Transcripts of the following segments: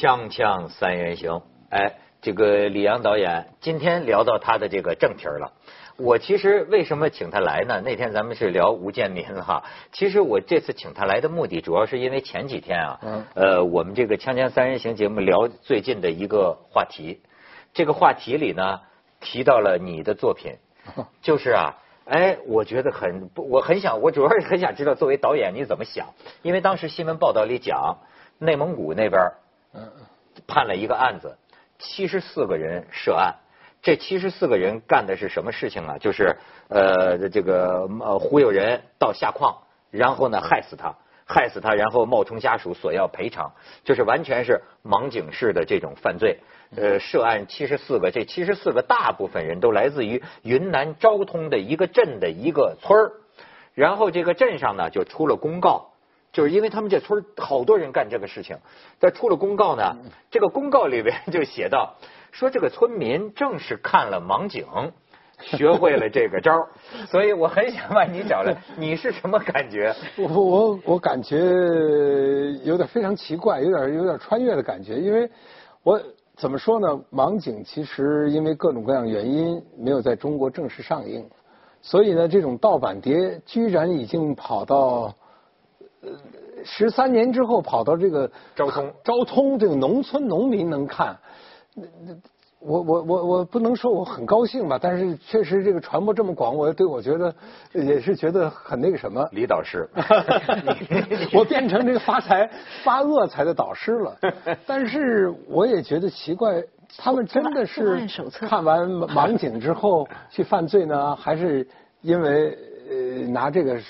锵锵三人行，哎，这个李阳导演今天聊到他的这个正题了。我其实为什么请他来呢？那天咱们是聊吴建民哈。其实我这次请他来的目的，主要是因为前几天啊，呃，我们这个锵锵三人行节目聊最近的一个话题，这个话题里呢提到了你的作品，就是啊，哎，我觉得很，我很想，我主要是很想知道作为导演你怎么想，因为当时新闻报道里讲内蒙古那边。嗯，判了一个案子，七十四个人涉案，这七十四个人干的是什么事情啊？就是呃，这个呃忽悠人到下矿，然后呢害死他，害死他，然后冒充家属索要赔偿，就是完全是盲警式的这种犯罪。呃，涉案七十四个，这七十四个大部分人都来自于云南昭通的一个镇的一个村儿，然后这个镇上呢就出了公告。就是因为他们这村好多人干这个事情，在出了公告呢，这个公告里边就写到，说这个村民正是看了盲井，学会了这个招 所以我很想把你找来，你是什么感觉？我我我感觉有点非常奇怪，有点有点穿越的感觉，因为我怎么说呢？盲井其实因为各种各样原因没有在中国正式上映，所以呢，这种盗版碟居然已经跑到。呃，十三年之后跑到这个昭通，昭通这个农村农民能看，那那我我我我不能说我很高兴吧，但是确实这个传播这么广，我对我觉得也是觉得很那个什么。李导师，我变成这个发财发恶财的导师了，但是我也觉得奇怪，他们真的是看完盲井之后去犯罪呢，还是因为呃拿这个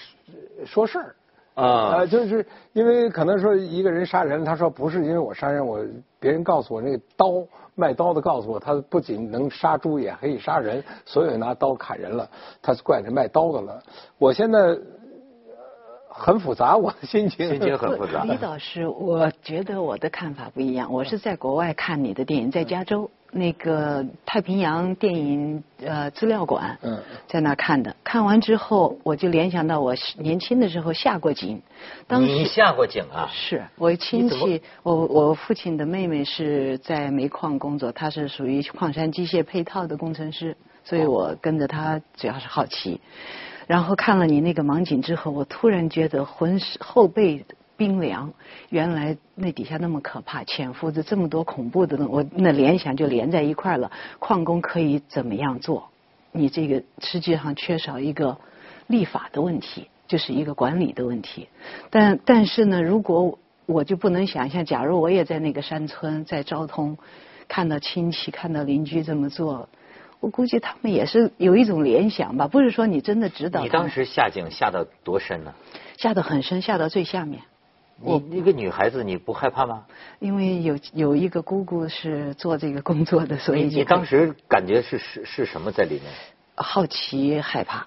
说事儿？啊，就是因为可能说一个人杀人，他说不是因为我杀人，我别人告诉我那个刀卖刀的告诉我，他不仅能杀猪，也可以杀人，所以拿刀砍人了，他怪那卖刀的了。我现在很复杂，我的心情心情很复杂。李老师，我觉得我的看法不一样，我是在国外看你的电影，在加州。那个太平洋电影呃资料馆，在那看的。看完之后，我就联想到我年轻的时候下过井。当你下过井啊？是我亲戚，我我父亲的妹妹是在煤矿工作，她是属于矿山机械配套的工程师，所以我跟着她主要是好奇。然后看了你那个盲井之后，我突然觉得浑身后背。冰凉，原来那底下那么可怕，潜伏着这么多恐怖的东我那联想就连在一块了。矿工可以怎么样做？你这个实际上缺少一个立法的问题，就是一个管理的问题。但但是呢，如果我就不能想象，假如我也在那个山村，在昭通，看到亲戚、看到邻居这么做，我估计他们也是有一种联想吧。不是说你真的指导。你当时下井下到多深呢？下到很深，下到最下面。你一个女孩子，你不害怕吗？因为有有一个姑姑是做这个工作的，所以你当时感觉是是是什么在里面？好奇、害怕，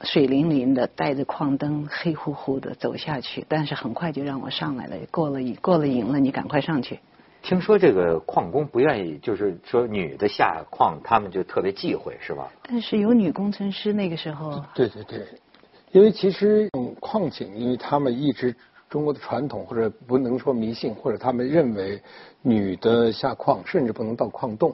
水淋淋的，带着矿灯，黑乎乎的走下去，但是很快就让我上来了。过了过了瘾了，你赶快上去。听说这个矿工不愿意，就是说女的下矿，他们就特别忌讳，是吧？但是有女工程师那个时候。对对对，因为其实矿井，因为他们一直。中国的传统，或者不能说迷信，或者他们认为女的下矿甚至不能到矿洞，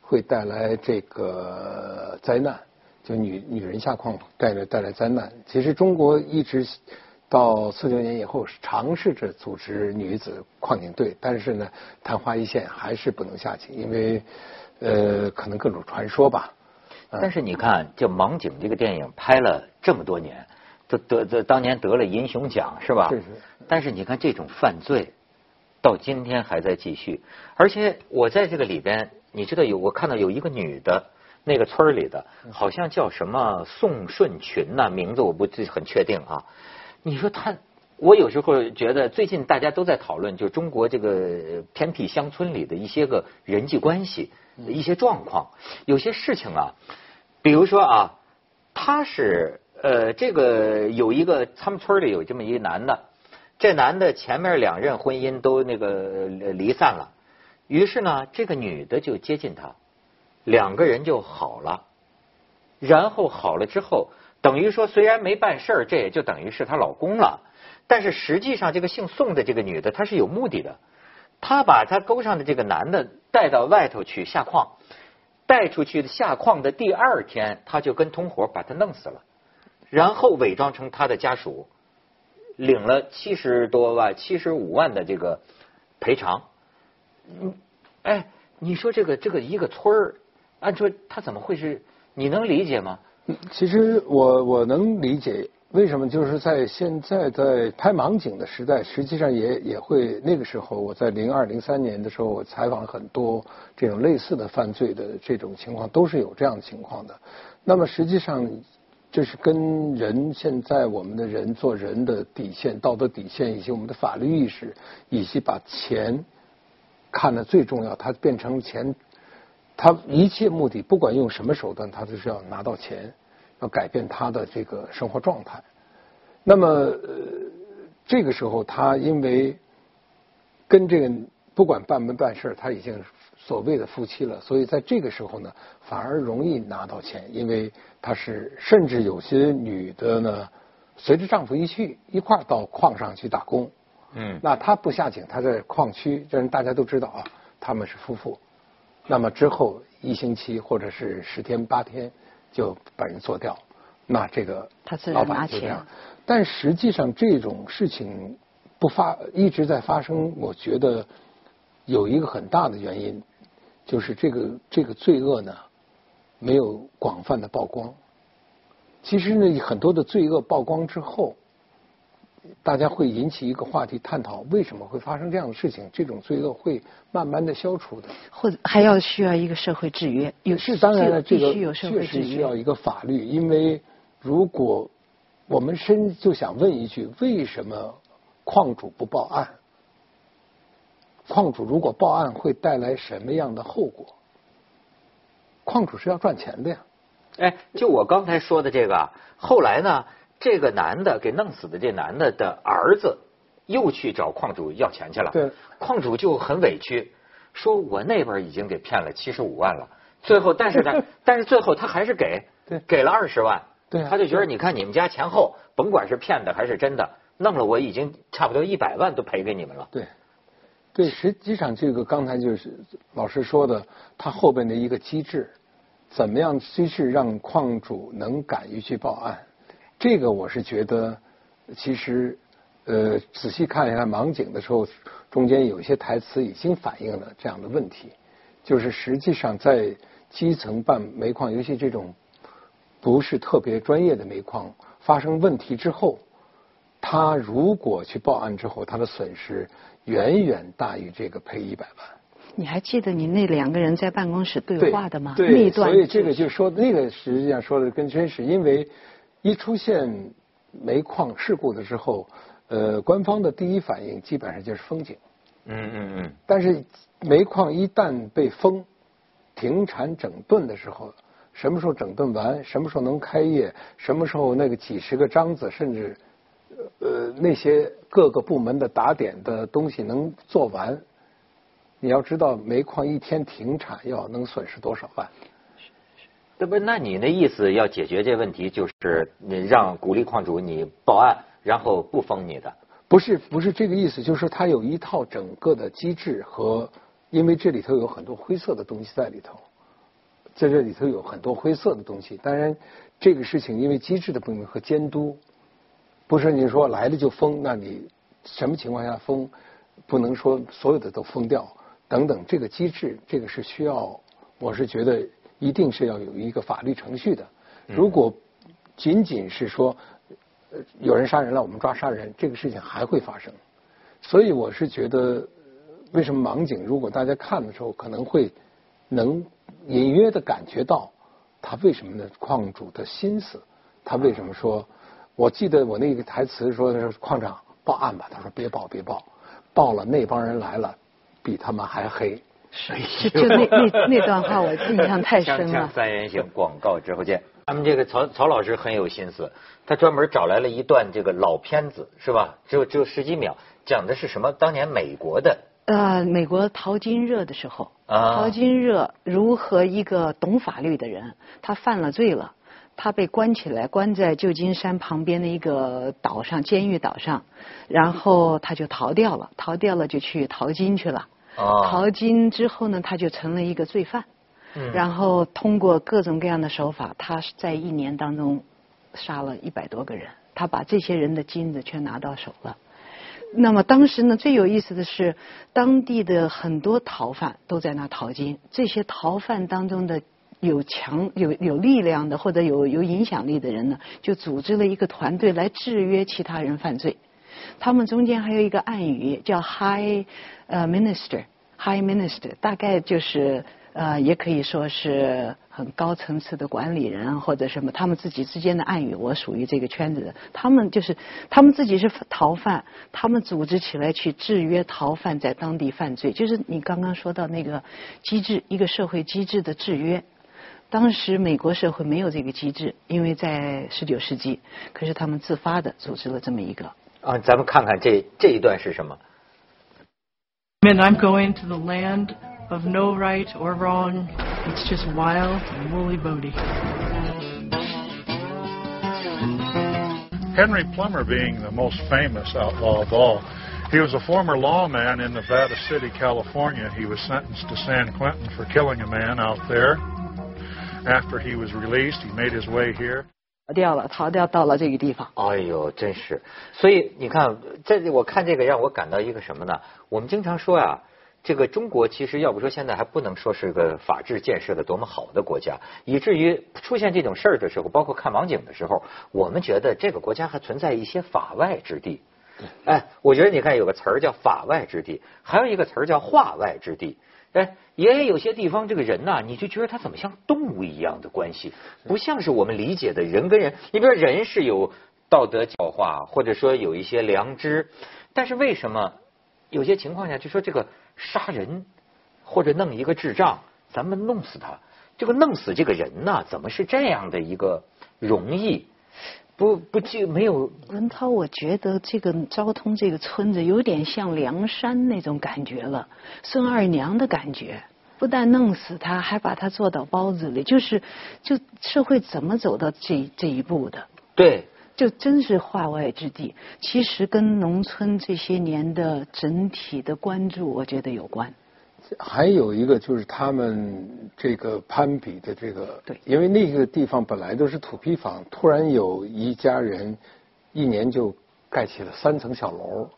会带来这个灾难。就女女人下矿带来带来灾难。其实中国一直到四九年以后尝试着组织女子矿井队，但是呢昙花一现，还是不能下去，因为呃可能各种传说吧。但是你看，就《盲井》这个电影拍了这么多年。得得得，当年得了银熊奖是吧？是是。但是你看这种犯罪，到今天还在继续。而且我在这个里边，你知道有我看到有一个女的，那个村里的，好像叫什么宋顺群呐，名字我不很确定啊。你说他，我有时候觉得最近大家都在讨论，就中国这个偏僻乡村里的一些个人际关系、一些状况，有些事情啊，比如说啊，他是。呃，这个有一个他们村里有这么一个男的，这男的前面两任婚姻都那个离散了，于是呢，这个女的就接近他，两个人就好了，然后好了之后，等于说虽然没办事儿，这也就等于是她老公了，但是实际上这个姓宋的这个女的她是有目的的，她把她勾上的这个男的带到外头去下矿，带出去的下矿的第二天，他就跟同伙把他弄死了，然后伪装成他的家属，领了七十多万、七十五万的这个赔偿。嗯，哎，你说这个这个一个村儿，按说他怎么会是？你能理解吗？其实我我能理解。为什么就是在现在在拍盲井的时代，实际上也也会那个时候，我在零二零三年的时候，我采访很多这种类似的犯罪的这种情况，都是有这样的情况的。那么实际上，这是跟人现在我们的人做人的底线、道德底线，以及我们的法律意识，以及把钱看得最重要，它变成钱，他一切目的，不管用什么手段，他都是要拿到钱。要改变他的这个生活状态，那么呃，这个时候他因为跟这个不管办没办事他已经所谓的夫妻了，所以在这个时候呢，反而容易拿到钱，因为他是甚至有些女的呢，随着丈夫一去一块到矿上去打工，嗯，那他不下井，他在矿区，这人大家都知道啊，他们是夫妇，那么之后一星期或者是十天八天。就把人做掉，那这个老板就这样。但实际上这种事情不发一直在发生，我觉得有一个很大的原因，就是这个这个罪恶呢没有广泛的曝光。其实呢，很多的罪恶曝光之后。大家会引起一个话题探讨，为什么会发生这样的事情？这种罪恶会慢慢的消除的，或者还要需要一个社会制约。有是当然了，这个确实需要一个法律，因为如果我们深就想问一句：为什么矿主不报案？矿主如果报案，会带来什么样的后果？矿主是要赚钱的呀。哎，就我刚才说的这个，后来呢？这个男的给弄死的这男的的儿子又去找矿主要钱去了。对，矿主就很委屈，说我那边已经给骗了七十五万了，最后但是他 但是最后他还是给，给了二十万。对，他就觉得你看你们家前后甭管是骗的还是真的，弄了我已经差不多一百万都赔给你们了。对，对，实际上这个刚才就是老师说的，他后边的一个机制，怎么样机制让矿主能敢于去报案？这个我是觉得，其实，呃，仔细看一下盲井的时候，中间有一些台词已经反映了这样的问题，就是实际上在基层办煤矿，尤其这种不是特别专业的煤矿发生问题之后，他如果去报案之后，他的损失远远大于这个赔一百万。你还记得你那两个人在办公室对话的吗？对，所以这个就说那个实际上说的更真实，因为。一出现煤矿事故的时候，呃，官方的第一反应基本上就是封井。嗯嗯嗯。但是煤矿一旦被封、停产整顿的时候，什么时候整顿完，什么时候能开业，什么时候那个几十个章子，甚至呃那些各个部门的打点的东西能做完，你要知道煤矿一天停产要能损失多少万。那不，那你那意思要解决这问题，就是你让鼓励矿主你报案，然后不封你的？不是，不是这个意思，就是他有一套整个的机制和，因为这里头有很多灰色的东西在里头，在这里头有很多灰色的东西。当然，这个事情因为机制的不明和监督，不是你说来了就封，那你什么情况下封？不能说所有的都封掉，等等，这个机制，这个是需要，我是觉得。一定是要有一个法律程序的。如果仅仅是说有人杀人了，我们抓杀人，这个事情还会发生。所以我是觉得，为什么盲井？如果大家看的时候，可能会能隐约的感觉到他为什么呢？矿主的心思，他为什么说？我记得我那个台词说的是矿长报案吧，他说别报别报，报了那帮人来了，比他们还黑。就就那那那段话，我印象太深了。三人行广告之后见。他们这个曹曹老师很有心思，他专门找来了一段这个老片子，是吧？只有只有十几秒，讲的是什么？当年美国的。呃，美国淘金热的时候，淘金热如何一个懂法律的人，他犯了罪了，他被关起来，关在旧金山旁边的一个岛上，监狱岛上，然后他就逃掉了，逃掉了就去淘金去了。淘金之后呢，他就成了一个罪犯。然后通过各种各样的手法，他在一年当中杀了一百多个人，他把这些人的金子全拿到手了。那么当时呢，最有意思的是，当地的很多逃犯都在那淘金，这些逃犯当中的有强有有力量的或者有有影响力的人呢，就组织了一个团队来制约其他人犯罪。他们中间还有一个暗语叫 High 呃 Minister，High Minister 大概就是。呃，也可以说是很高层次的管理人或者什么，他们自己之间的暗语，我属于这个圈子的。他们就是他们自己是逃犯，他们组织起来去制约逃犯在当地犯罪，就是你刚刚说到那个机制，一个社会机制的制约。当时美国社会没有这个机制，因为在十九世纪，可是他们自发的组织了这么一个。啊，咱们看看这这一段是什么。And I'm going to the land. of no right or wrong. It's just wild and woolly Bodie. Henry Plummer being the most famous outlaw of all. He was a former lawman in Nevada City, California. He was sentenced to San Quentin for killing a man out there. After he was released, he made his way here. 逃掉了，逃掉到了这个地方。哎呦，真是！所以你看，这我看这个让我感到一个什么呢？我们经常说呀、啊，这个中国其实要不说现在还不能说是个法治建设的多么好的国家，以至于出现这种事儿的时候，包括看网警的时候，我们觉得这个国家还存在一些法外之地。哎，我觉得你看有个词儿叫法外之地，还有一个词儿叫化外之地。哎，也有些地方这个人呐，你就觉得他怎么像动物一样的关系，不像是我们理解的人跟人。你比如说人是有道德教化，或者说有一些良知，但是为什么有些情况下就说这个？杀人或者弄一个智障，咱们弄死他。这个弄死这个人呢，怎么是这样的一个容易？不不就没有？文涛，我觉得这个昭通这个村子有点像梁山那种感觉了，孙二娘的感觉。不但弄死他，还把他做到包子里，就是就社会怎么走到这这一步的？对。就真是化外之地，其实跟农村这些年的整体的关注，我觉得有关。还有一个就是他们这个攀比的这个，对，因为那个地方本来都是土坯房，突然有一家人一年就盖起了三层小楼，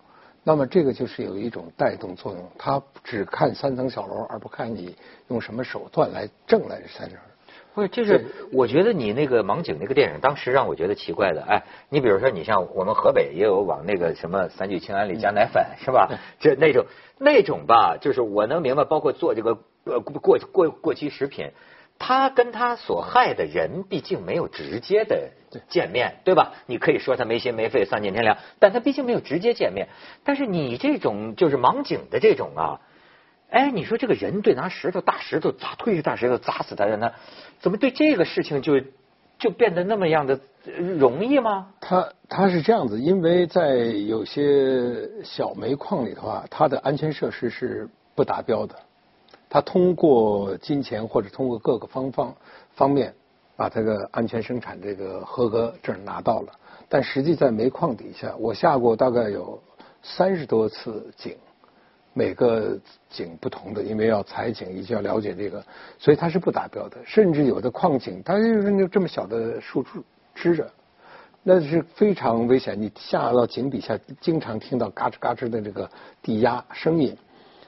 那么这个就是有一种带动作用，他只看三层小楼，而不看你用什么手段来挣来这三层。不是，就是我觉得你那个盲井那个电影，当时让我觉得奇怪的。哎，你比如说，你像我们河北也有往那个什么三聚氰胺里加奶粉，是吧？这那种那种吧，就是我能明白，包括做这个呃过过过期食品，他跟他所害的人毕竟没有直接的见面，对吧？你可以说他没心没肺、丧尽天良，但他毕竟没有直接见面。但是你这种就是盲井的这种啊。哎，你说这个人对拿石头大石头砸推着大石头砸死他的呢，怎么对这个事情就就变得那么样的容易吗？他他是这样子，因为在有些小煤矿里头啊，它的安全设施是不达标的。他通过金钱或者通过各个方方方面把这个安全生产这个合格证拿到了，但实际在煤矿底下，我下过大概有三十多次井。每个井不同的，因为要采井，一定要了解这个，所以它是不达标的。甚至有的矿井，它就是那这么小的树枝支着，那是非常危险。你下到井底下，经常听到嘎吱嘎吱的这个地压声音。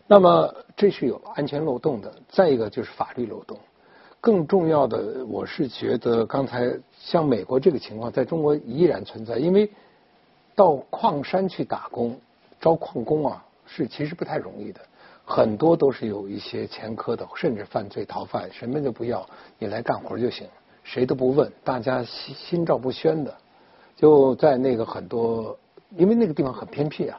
那么这是有安全漏洞的。再一个就是法律漏洞。更重要的，我是觉得刚才像美国这个情况，在中国依然存在。因为到矿山去打工，招矿工啊。是其实不太容易的，很多都是有一些前科的，甚至犯罪逃犯，什么都不要，你来干活就行，谁都不问，大家心心照不宣的，就在那个很多，因为那个地方很偏僻啊，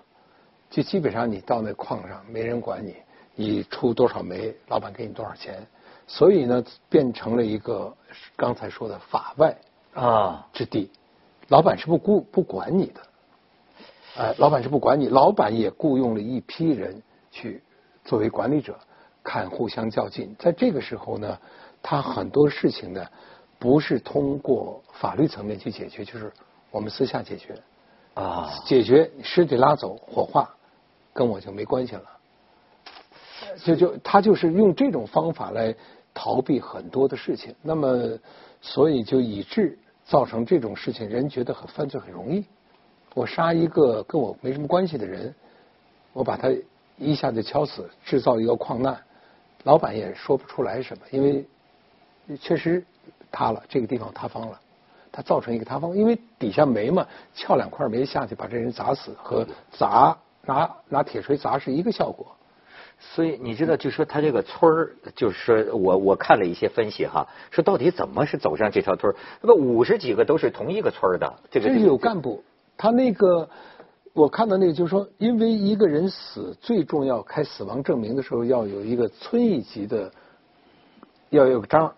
就基本上你到那矿上没人管你，你出多少煤，老板给你多少钱，所以呢，变成了一个刚才说的法外啊之地，老板是不顾不管你的。哎，老板是不管你，老板也雇佣了一批人去作为管理者，看互相较劲。在这个时候呢，他很多事情呢，不是通过法律层面去解决，就是我们私下解决。啊，解决尸体拉走火化，跟我就没关系了。就就他就是用这种方法来逃避很多的事情，那么所以就以致造成这种事情，人觉得很犯罪很容易。我杀一个跟我没什么关系的人，我把他一下就敲死，制造一个矿难，老板也说不出来什么，因为确实塌了，这个地方塌方了。它造成一个塌方，因为底下煤嘛，撬两块煤下去把这人砸死，和砸拿拿铁锤砸是一个效果。所以你知道，就说他这个村儿，就是说我我看了一些分析哈，说到底怎么是走上这条村儿？那五十几个都是同一个村儿的，这个有干部。他那个我看到那个就是说，因为一个人死，最重要开死亡证明的时候要有一个村一级的，要有个章，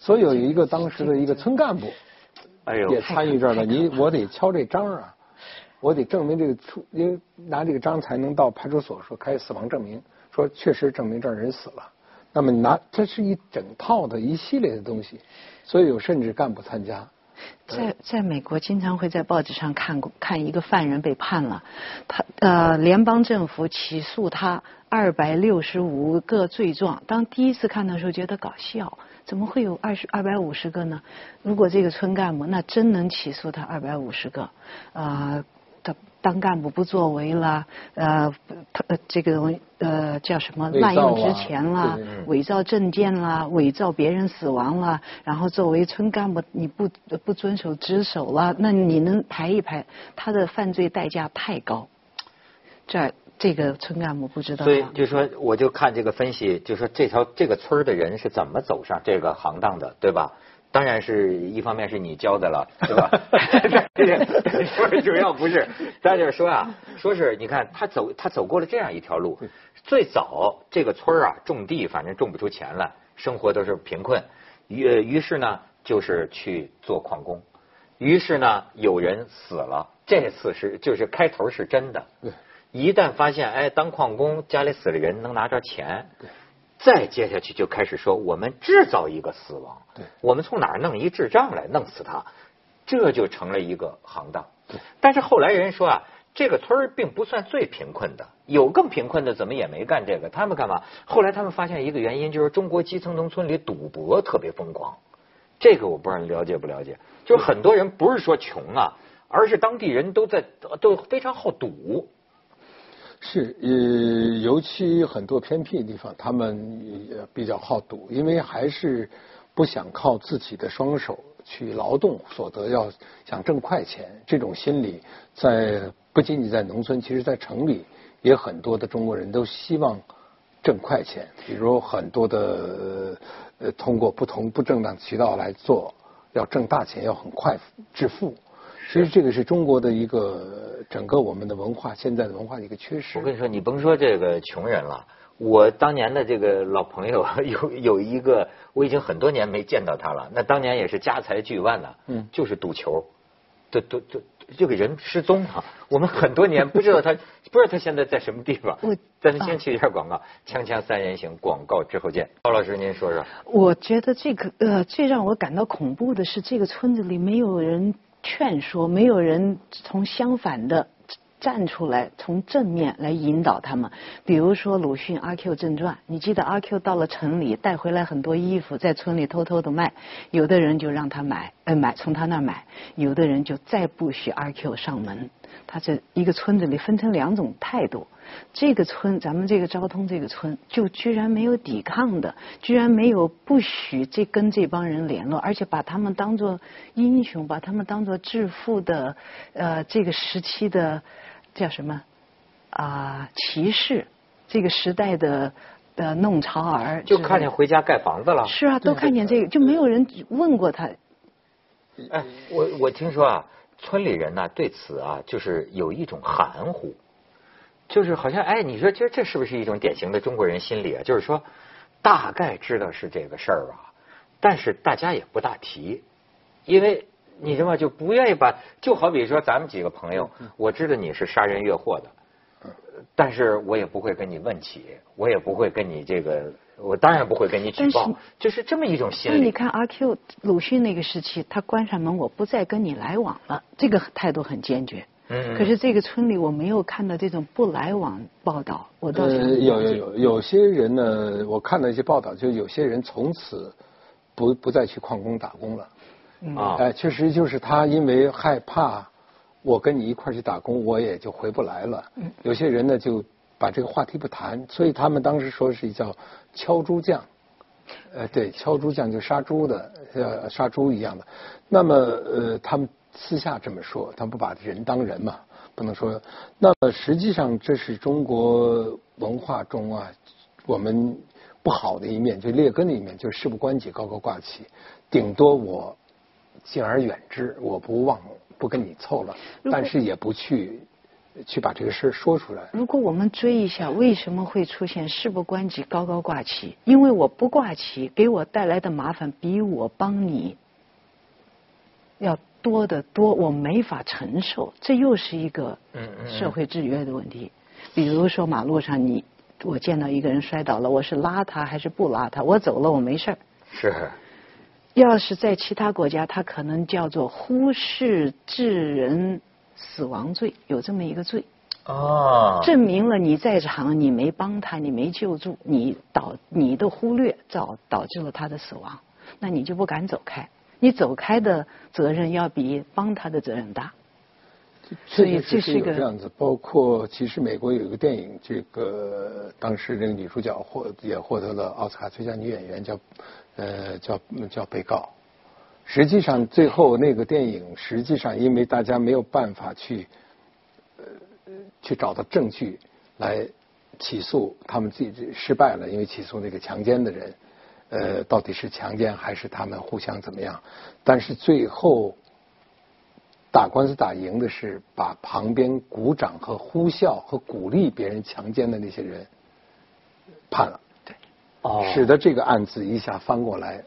所以有一个当时的一个村干部。哎呦也参与这儿了，你我得敲这章啊，我得证明这个出，因为拿这个章才能到派出所说开死亡证明，说确实证明这儿人死了。那么拿这是一整套的一系列的东西，所以有甚至干部参加。在在美国，经常会在报纸上看过，看一个犯人被判了，他呃联邦政府起诉他二百六十五个罪状。当第一次看的时候，觉得搞笑。怎么会有二十二百五十个呢？如果这个村干部那真能起诉他二百五十个，啊，当干部不作为了，呃，他这个呃叫什么滥用职权啦，伪造证件啦，伪造别人死亡啦，然后作为村干部你不不遵守职守了，那你能排一排他的犯罪代价太高，这。这个村干部不知道，所以就说我就看这个分析，就说这条这个村的人是怎么走上这个行当的，对吧？当然是一方面是你教的了，对吧？不是主要不是，咱就是说啊，说是你看他走他走过了这样一条路，最早这个村啊种地反正种不出钱来，生活都是贫困，于于是呢就是去做矿工，于是呢有人死了，这次是就是开头是真的。一旦发现，哎，当矿工家里死了人能拿着钱，再接下去就开始说我们制造一个死亡，我们从哪儿弄一智障来弄死他，这就成了一个行当。但是后来人说啊，这个村儿并不算最贫困的，有更贫困的，怎么也没干这个？他们干嘛？后来他们发现一个原因，就是中国基层农村里赌博特别疯狂。这个我不知道你了解不了解？就是很多人不是说穷啊，而是当地人都在都非常好赌。是，呃，尤其很多偏僻的地方，他们也比较好赌，因为还是不想靠自己的双手去劳动所得，要想挣快钱。这种心理在不仅仅在农村，其实在城里也很多的中国人都希望挣快钱。比如很多的呃，通过不同不正当渠道来做，要挣大钱，要很快致富。其实这个是中国的一个整个我们的文化现在的文化的一个缺失。我跟你说，你甭说这个穷人了，我当年的这个老朋友 有有一个，我已经很多年没见到他了。那当年也是家财巨万呐，嗯，就是赌球，赌赌赌，这个人失踪了。我们很多年不知道他，不知道他现在在什么地方。我咱们先去一下广告，锵锵三人行广告之后见。高老师，您说说。我觉得这个呃，最让我感到恐怖的是，这个村子里没有人。劝说没有人从相反的站出来，从正面来引导他们。比如说鲁迅《阿 Q 正传》，你记得阿 Q 到了城里，带回来很多衣服，在村里偷偷的卖，有的人就让他买，呃，买从他那买，有的人就再不许阿 Q 上门。他这一个村子里分成两种态度。这个村，咱们这个昭通这个村，就居然没有抵抗的，居然没有不许这跟这帮人联络，而且把他们当做英雄，把他们当做致富的呃这个时期的叫什么啊骑士，这个时代的的弄潮儿，就看见回家盖房子了。是啊，都看见这个，就没有人问过他。哎，我我听说啊，村里人呢对此啊，就是有一种含糊。就是好像哎，你说这这是不是一种典型的中国人心理啊？就是说，大概知道是这个事儿吧，但是大家也不大提，因为你知道吗？就不愿意把，就好比说咱们几个朋友，我知道你是杀人越货的，但是我也不会跟你问起，我也不会跟你这个我当然不会跟你举报，就是这么一种心理。那你看阿 Q 鲁迅那个时期，他关上门，我不再跟你来往了，这个态度很坚决。嗯。可是这个村里我没有看到这种不来往报道，我倒是。有有有有些人呢，我看到一些报道，就有些人从此不不再去矿工打工了。啊。哎，确实就是他因为害怕，我跟你一块去打工，我也就回不来了。嗯。有些人呢就。把这个话题不谈，所以他们当时说是叫敲猪匠，呃，对，敲猪匠就杀猪的，呃，杀猪一样的。那么，呃，他们私下这么说，他不把人当人嘛，不能说。那么实际上，这是中国文化中啊，我们不好的一面，就劣根的一面，就事不关己，高高挂起，顶多我敬而远之，我不忘不跟你凑了，但是也不去。去把这个事说出来。如果我们追一下，为什么会出现事不关己高高挂起？因为我不挂起，给我带来的麻烦比我帮你要多得多，我没法承受。这又是一个社会制约的问题。比如说马路上，你我见到一个人摔倒了，我是拉他还是不拉他？我走了，我没事儿。是。要是在其他国家，他可能叫做忽视致人。死亡罪有这么一个罪，哦，证明了你在场，你没帮他，你没救助，你导你的忽略导导致了他的死亡，那你就不敢走开，你走开的责任要比帮他的责任大。所以这是一个这样子，包括其实美国有一个电影，这个当时这个女主角获也获得了奥斯卡最佳女演员，叫呃叫叫被告。实际上，最后那个电影，实际上因为大家没有办法去呃去找到证据来起诉他们自己失败了，因为起诉那个强奸的人，呃，到底是强奸还是他们互相怎么样？但是最后打官司打赢的是把旁边鼓掌和呼啸和鼓励别人强奸的那些人判了，对，哦，使得这个案子一下翻过来。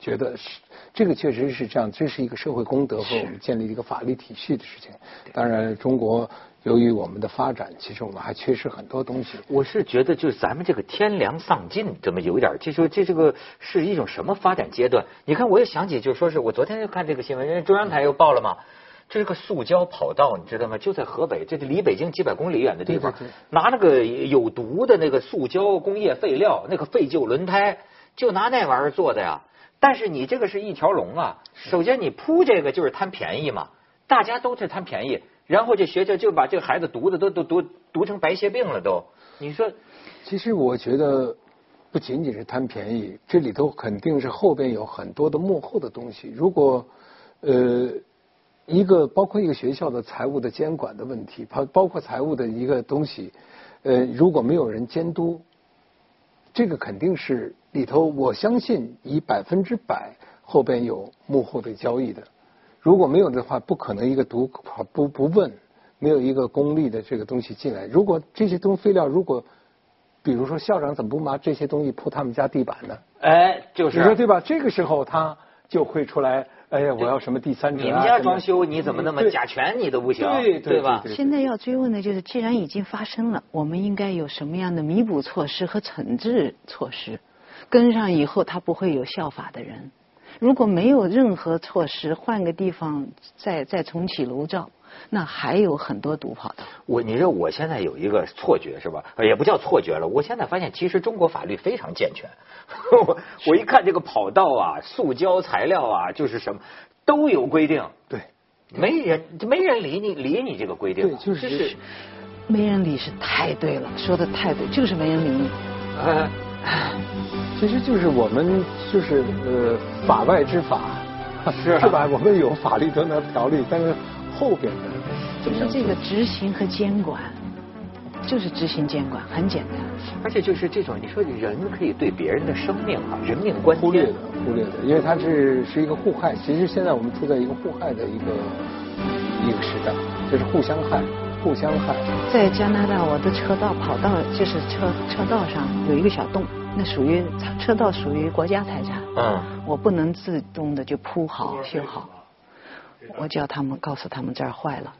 觉得是这个确实是这样，这是一个社会公德和我们建立一个法律体系的事情。当然，中国由于我们的发展，其实我们还缺失很多东西。我是觉得，就是咱们这个天良丧尽，这么有点，就说这这个是一种什么发展阶段？你看，我也想起，就说是我昨天就看这个新闻，人家中央台又报了嘛，这是个塑胶跑道，你知道吗？就在河北，这离北京几百公里远的地方，拿那个有毒的那个塑胶工业废料，那个废旧轮胎，就拿那玩意儿做的呀。但是你这个是一条龙啊！首先你铺这个就是贪便宜嘛，大家都是贪便宜，然后这学校就把这个孩子毒的都都毒毒成白血病了都。你说，其实我觉得不仅仅是贪便宜，这里头肯定是后边有很多的幕后的东西。如果呃一个包括一个学校的财务的监管的问题，包包括财务的一个东西，呃如果没有人监督，这个肯定是。里头，我相信以百分之百后边有幕后的交易的。如果没有的话，不可能一个独不不问，没有一个公立的这个东西进来。如果这些东废料，如果比如说校长怎么不拿这些东西铺他们家地板呢？哎，就是你说对吧？这个时候他就会出来。哎呀，我要什么第三者？你们家装修你怎么那么甲醛你都不行，对吧？现在要追问的就是，既然已经发生了，我们应该有什么样的弥补措施和惩治措施？跟上以后，他不会有效法的人。如果没有任何措施，换个地方再再重启炉灶，那还有很多毒跑道。我你说我现在有一个错觉是吧？也不叫错觉了。我现在发现，其实中国法律非常健全。我 我一看这个跑道啊，塑胶材料啊，就是什么都有规定。对，没人没人理你理你这个规定。对，就是没人理是太对了，说的太对，就是没人理你。其实就是我们就是呃法外之法，是是吧？我们有法律等等条例，但是后边的就是这个执行和监管，就是执行监管很简单。而且就是这种，你说人可以对别人的生命啊，人命关忽略的，忽略的，因为它是是一个互害。其实现在我们处在一个互害的一个一个时代，就是互相害。互相害。在加拿大，我的车道跑道就是车车道上有一个小洞，那属于车道属于国家财产。嗯。我不能自动的就铺好修好，我叫他们告诉他们这儿坏了，